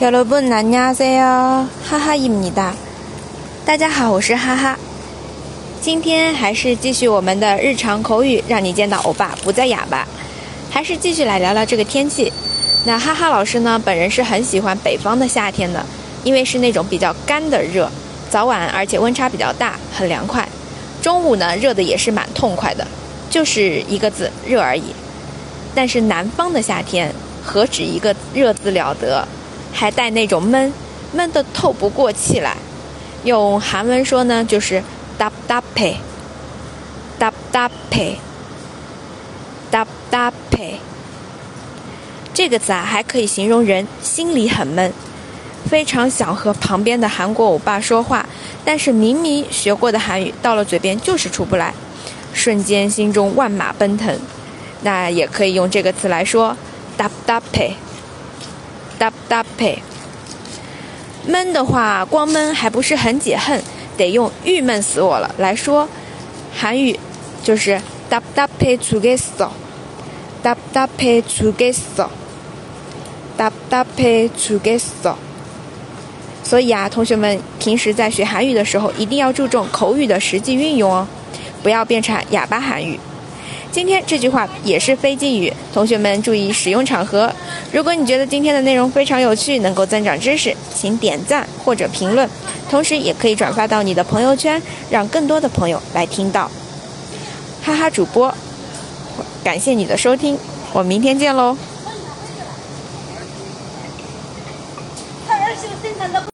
여러분안녕하세요哈哈입니다大家好，我是哈哈。今天还是继续我们的日常口语，让你见到欧巴不再哑巴。还是继续来聊聊这个天气。那哈哈老师呢，本人是很喜欢北方的夏天的，因为是那种比较干的热，早晚而且温差比较大，很凉快。中午呢，热的也是蛮痛快的，就是一个字热而已。但是南方的夏天何止一个热字了得， 还带那种闷，闷得透不过气来。用韩文说呢，就是답답해，답답해，답답해。这个词啊，还可以形容人心里很闷，非常想和旁边的韩国欧巴说话，但是明明学过的韩语到了嘴边就是出不来，瞬间心中万马奔腾。那也可以用这个词来说，답답 해， 搭搭配。闷的话，光闷还不是很解恨，得用郁闷死我了来说。韩语就是搭搭配出给嗦，搭搭配出给嗦，搭搭配出给嗦。所以啊，同学们平时在学韩语的时候，一定要注重口语的实际运用哦，不要变成哑巴韩语。今天这句话也是非敬语，同学们注意使用场合。如果你觉得今天的内容非常有趣，能够增长知识，请点赞或者评论，同时也可以转发到你的朋友圈，让更多的朋友来听到。哈哈，主播，感谢你的收听，我明天见喽。